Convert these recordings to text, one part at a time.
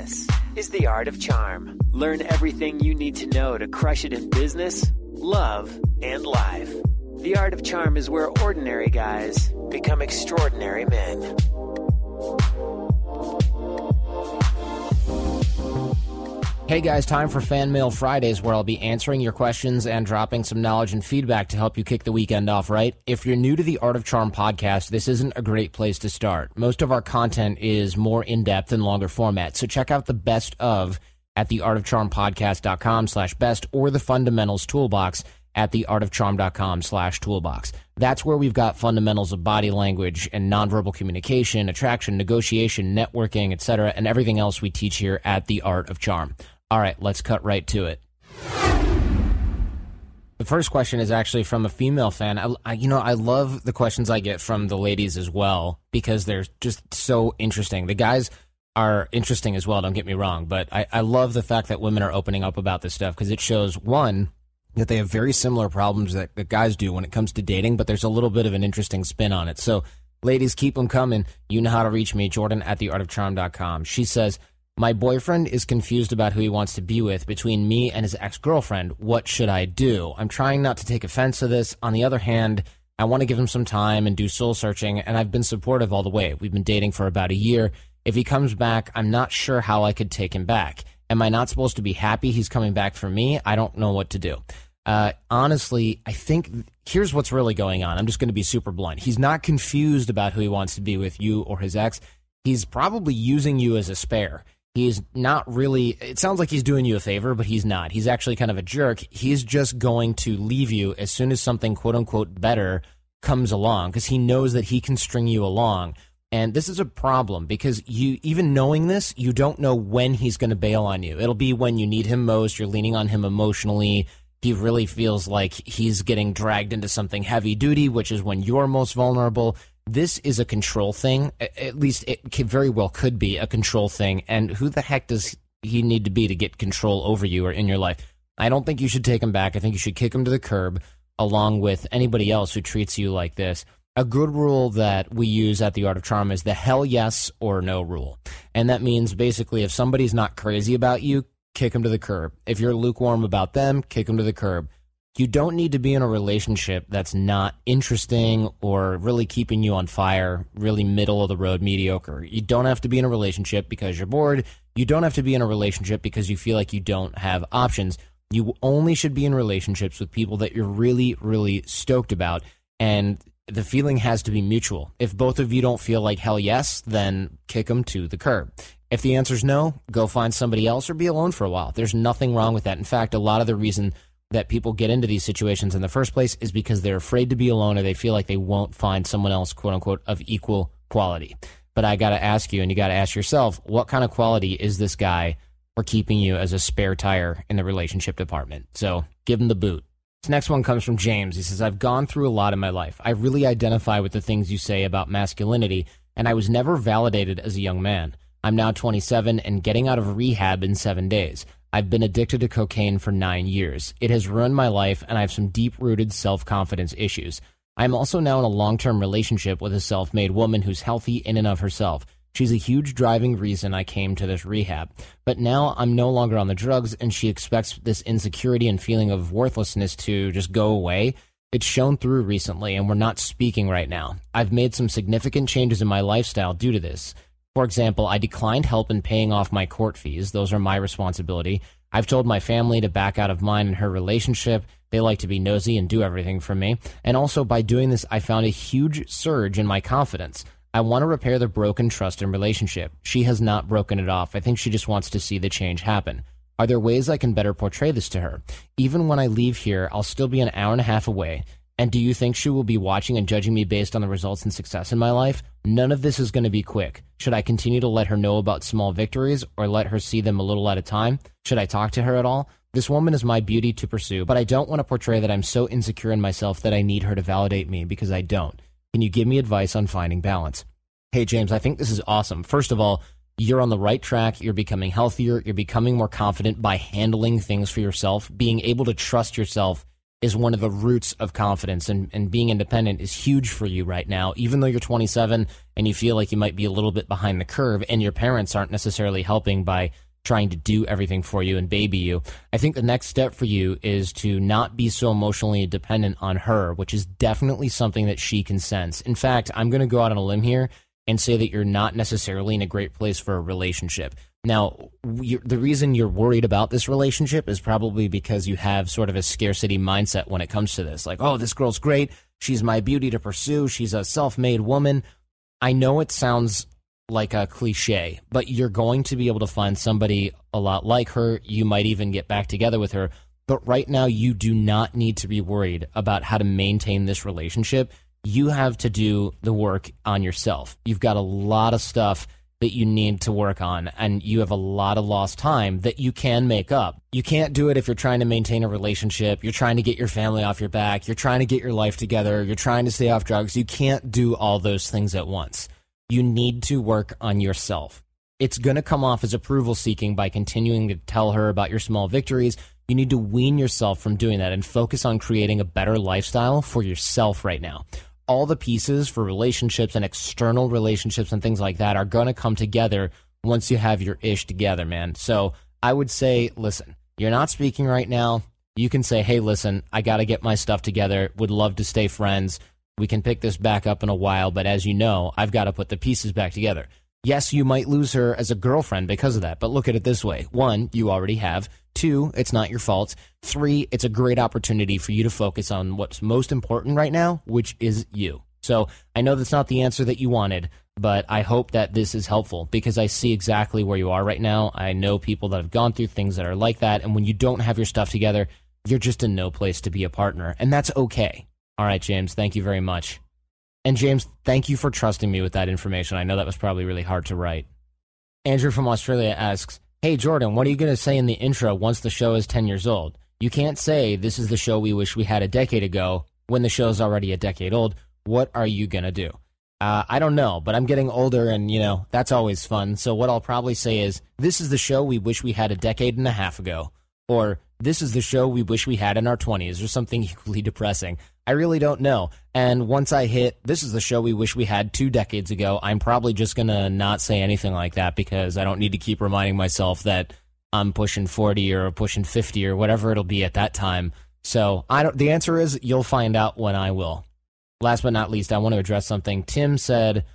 This is The Art of Charm. Learn everything you need to know to crush it in business, love, and life. The Art of Charm is where ordinary guys become extraordinary men. Hey guys, time for Fan Mail Fridays where I'll be answering your questions and dropping some knowledge and feedback to help you kick the weekend off right. If you're new to the Art of Charm podcast, this isn't a great place to start. Most of our content is more in-depth and longer format, so check out the best of at theartofcharmpodcast.com slash best or the fundamentals toolbox at theartofcharm.com slash toolbox. That's where we've got fundamentals of body language and nonverbal communication, attraction, negotiation, networking, etc., and everything else we teach here at The Art of Charm. All right, let's cut right to it. The first question is actually from a female fan. I, I, you know, I love the questions I get from the ladies as well because they're just so interesting. The guys are interesting as well. Don't get me wrong, but I, I love the fact that women are opening up about this stuff because it shows one that they have very similar problems that, that guys do when it comes to dating, but there's a little bit of an interesting spin on it. So, ladies, keep them coming. You know how to reach me, Jordan at theartofcharm.com. She says. My boyfriend is confused about who he wants to be with between me and his ex girlfriend. What should I do? I'm trying not to take offense to this. On the other hand, I want to give him some time and do soul searching, and I've been supportive all the way. We've been dating for about a year. If he comes back, I'm not sure how I could take him back. Am I not supposed to be happy he's coming back for me? I don't know what to do. Uh, honestly, I think here's what's really going on. I'm just going to be super blunt. He's not confused about who he wants to be with, you or his ex. He's probably using you as a spare. He's not really, it sounds like he's doing you a favor, but he's not. He's actually kind of a jerk. He's just going to leave you as soon as something quote unquote better comes along because he knows that he can string you along. And this is a problem because you, even knowing this, you don't know when he's going to bail on you. It'll be when you need him most. You're leaning on him emotionally. He really feels like he's getting dragged into something heavy duty, which is when you're most vulnerable this is a control thing. At least it very well could be a control thing. And who the heck does he need to be to get control over you or in your life? I don't think you should take him back. I think you should kick him to the curb along with anybody else who treats you like this. A good rule that we use at the Art of Charm is the hell yes or no rule. And that means basically if somebody's not crazy about you, kick them to the curb. If you're lukewarm about them, kick them to the curb you don't need to be in a relationship that's not interesting or really keeping you on fire, really middle of the road mediocre. You don't have to be in a relationship because you're bored. You don't have to be in a relationship because you feel like you don't have options. You only should be in relationships with people that you're really, really stoked about. And the feeling has to be mutual. If both of you don't feel like hell yes, then kick them to the curb. If the answer is no, go find somebody else or be alone for a while. There's nothing wrong with that. In fact, a lot of the reason that people get into these situations in the first place is because they're afraid to be alone or they feel like they won't find someone else, quote unquote, of equal quality. But I got to ask you, and you got to ask yourself, what kind of quality is this guy for keeping you as a spare tire in the relationship department? So give him the boot. This next one comes from James. He says, I've gone through a lot in my life. I really identify with the things you say about masculinity, and I was never validated as a young man. I'm now 27 and getting out of rehab in seven days. I've been addicted to cocaine for nine years. It has ruined my life, and I have some deep rooted self confidence issues. I am also now in a long term relationship with a self made woman who's healthy in and of herself. She's a huge driving reason I came to this rehab. But now I'm no longer on the drugs, and she expects this insecurity and feeling of worthlessness to just go away. It's shown through recently, and we're not speaking right now. I've made some significant changes in my lifestyle due to this. For example, I declined help in paying off my court fees. Those are my responsibility. I've told my family to back out of mine and her relationship. They like to be nosy and do everything for me. And also, by doing this, I found a huge surge in my confidence. I want to repair the broken trust in relationship. She has not broken it off. I think she just wants to see the change happen. Are there ways I can better portray this to her? Even when I leave here, I'll still be an hour and a half away. And do you think she will be watching and judging me based on the results and success in my life? None of this is going to be quick. Should I continue to let her know about small victories or let her see them a little at a time? Should I talk to her at all? This woman is my beauty to pursue, but I don't want to portray that I'm so insecure in myself that I need her to validate me because I don't. Can you give me advice on finding balance? Hey, James, I think this is awesome. First of all, you're on the right track. You're becoming healthier. You're becoming more confident by handling things for yourself, being able to trust yourself is one of the roots of confidence and, and being independent is huge for you right now, even though you're 27 and you feel like you might be a little bit behind the curve and your parents aren't necessarily helping by trying to do everything for you and baby you. I think the next step for you is to not be so emotionally dependent on her, which is definitely something that she can sense. In fact, I'm going to go out on a limb here and say that you're not necessarily in a great place for a relationship. Now, the reason you're worried about this relationship is probably because you have sort of a scarcity mindset when it comes to this. Like, oh, this girl's great. She's my beauty to pursue. She's a self made woman. I know it sounds like a cliche, but you're going to be able to find somebody a lot like her. You might even get back together with her. But right now, you do not need to be worried about how to maintain this relationship. You have to do the work on yourself. You've got a lot of stuff that you need to work on and you have a lot of lost time that you can make up. You can't do it if you're trying to maintain a relationship, you're trying to get your family off your back, you're trying to get your life together, you're trying to stay off drugs. You can't do all those things at once. You need to work on yourself. It's going to come off as approval seeking by continuing to tell her about your small victories. You need to wean yourself from doing that and focus on creating a better lifestyle for yourself right now all the pieces for relationships and external relationships and things like that are going to come together once you have your ish together, man. So I would say, listen, you're not speaking right now. You can say, hey, listen, I got to get my stuff together. Would love to stay friends. We can pick this back up in a while, but as you know, I've got to put the pieces back together. Yes, you might lose her as a girlfriend because of that, but look at it this way. One, you already have. Two, it's not your fault. Three, it's a great opportunity for you to focus on what's most important right now, which is you. So I know that's not the answer that you wanted, but I hope that this is helpful because I see exactly where you are right now. I know people that have gone through things that are like that. And when you don't have your stuff together, you're just in no place to be a partner. And that's okay. All right, James, thank you very much. And James, thank you for trusting me with that information. I know that was probably really hard to write. Andrew from Australia asks, Hey, Jordan, what are you going to say in the intro once the show is 10 years old? You can't say this is the show we wish we had a decade ago when the show's already a decade old. What are you going to do? Uh, I don't know, but I'm getting older and, you know, that's always fun. So what I'll probably say is, this is the show we wish we had a decade and a half ago. Or, this is the show we wish we had in our 20s, or something equally depressing. I really don't know. And once I hit, this is the show we wish we had two decades ago, I'm probably just going to not say anything like that because I don't need to keep reminding myself that I'm pushing 40 or pushing 50 or whatever it'll be at that time. So I don't, the answer is you'll find out when I will. Last but not least, I want to address something. Tim said,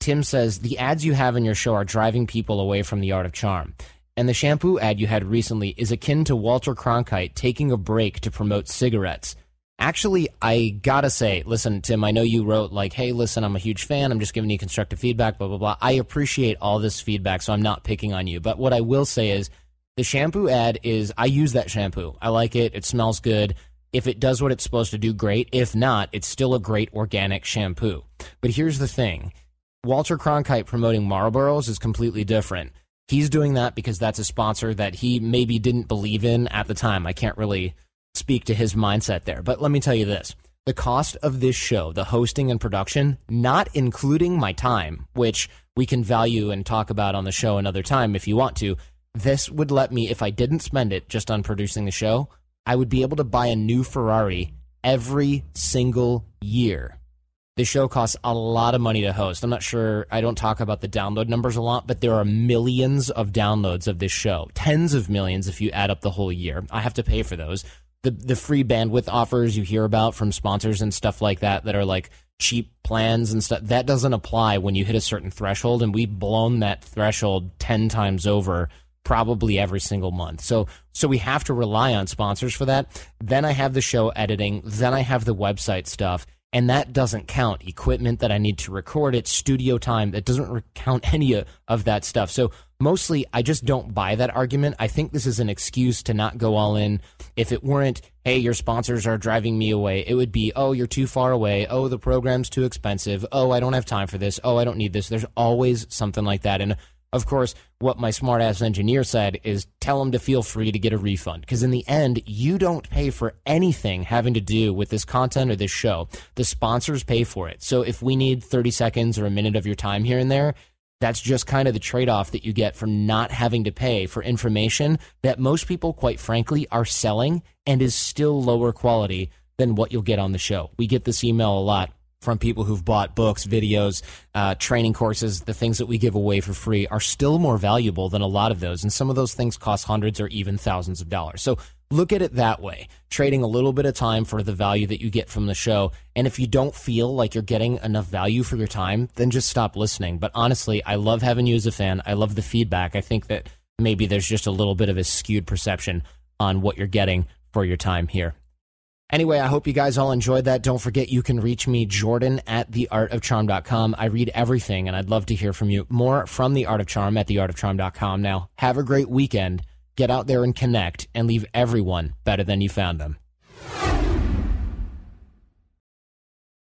Tim says, the ads you have in your show are driving people away from the art of charm. And the shampoo ad you had recently is akin to Walter Cronkite taking a break to promote cigarettes. Actually, I gotta say, listen, Tim, I know you wrote like, hey, listen, I'm a huge fan. I'm just giving you constructive feedback, blah, blah, blah. I appreciate all this feedback, so I'm not picking on you. But what I will say is the shampoo ad is I use that shampoo. I like it. It smells good. If it does what it's supposed to do, great. If not, it's still a great organic shampoo. But here's the thing Walter Cronkite promoting Marlboros is completely different. He's doing that because that's a sponsor that he maybe didn't believe in at the time. I can't really speak to his mindset there. But let me tell you this the cost of this show, the hosting and production, not including my time, which we can value and talk about on the show another time if you want to, this would let me, if I didn't spend it just on producing the show, I would be able to buy a new Ferrari every single year. The show costs a lot of money to host. I'm not sure, I don't talk about the download numbers a lot, but there are millions of downloads of this show. Tens of millions if you add up the whole year. I have to pay for those the the free bandwidth offers you hear about from sponsors and stuff like that that are like cheap plans and stuff that doesn't apply when you hit a certain threshold and we've blown that threshold 10 times over probably every single month. So so we have to rely on sponsors for that. Then I have the show editing, then I have the website stuff and that doesn't count equipment that I need to record it, studio time, that doesn't count any of that stuff. So mostly I just don't buy that argument. I think this is an excuse to not go all in. If it weren't, hey, your sponsors are driving me away, it would be, oh, you're too far away. Oh, the program's too expensive. Oh, I don't have time for this. Oh, I don't need this. There's always something like that. And of course, what my smartass engineer said is tell them to feel free to get a refund. Because in the end, you don't pay for anything having to do with this content or this show. The sponsors pay for it. So if we need 30 seconds or a minute of your time here and there, that's just kind of the trade off that you get for not having to pay for information that most people, quite frankly, are selling and is still lower quality than what you'll get on the show. We get this email a lot from people who've bought books, videos, uh, training courses. The things that we give away for free are still more valuable than a lot of those. And some of those things cost hundreds or even thousands of dollars. So look at it that way, trading a little bit of time for the value that you get from the show. And if you don't feel like you're getting enough value for your time, then just stop listening. But honestly, I love having you as a fan. I love the feedback. I think that maybe there's just a little bit of a skewed perception on what you're getting for your time here. Anyway, I hope you guys all enjoyed that. Don't forget you can reach me, Jordan, at theartofcharm.com. I read everything and I'd love to hear from you. More from The Art of Charm at theartofcharm.com. Now, have a great weekend. Get out there and connect and leave everyone better than you found them.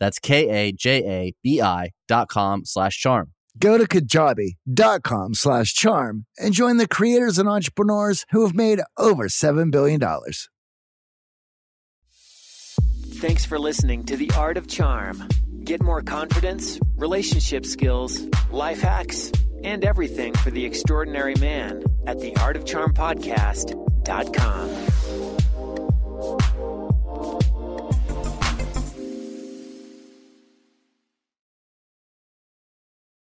That's K-A-J-A-B-I dot com slash charm. Go to kajabi.com slash charm and join the creators and entrepreneurs who have made over $7 billion. Thanks for listening to The Art of Charm. Get more confidence, relationship skills, life hacks, and everything for the extraordinary man at theartofcharmpodcast.com.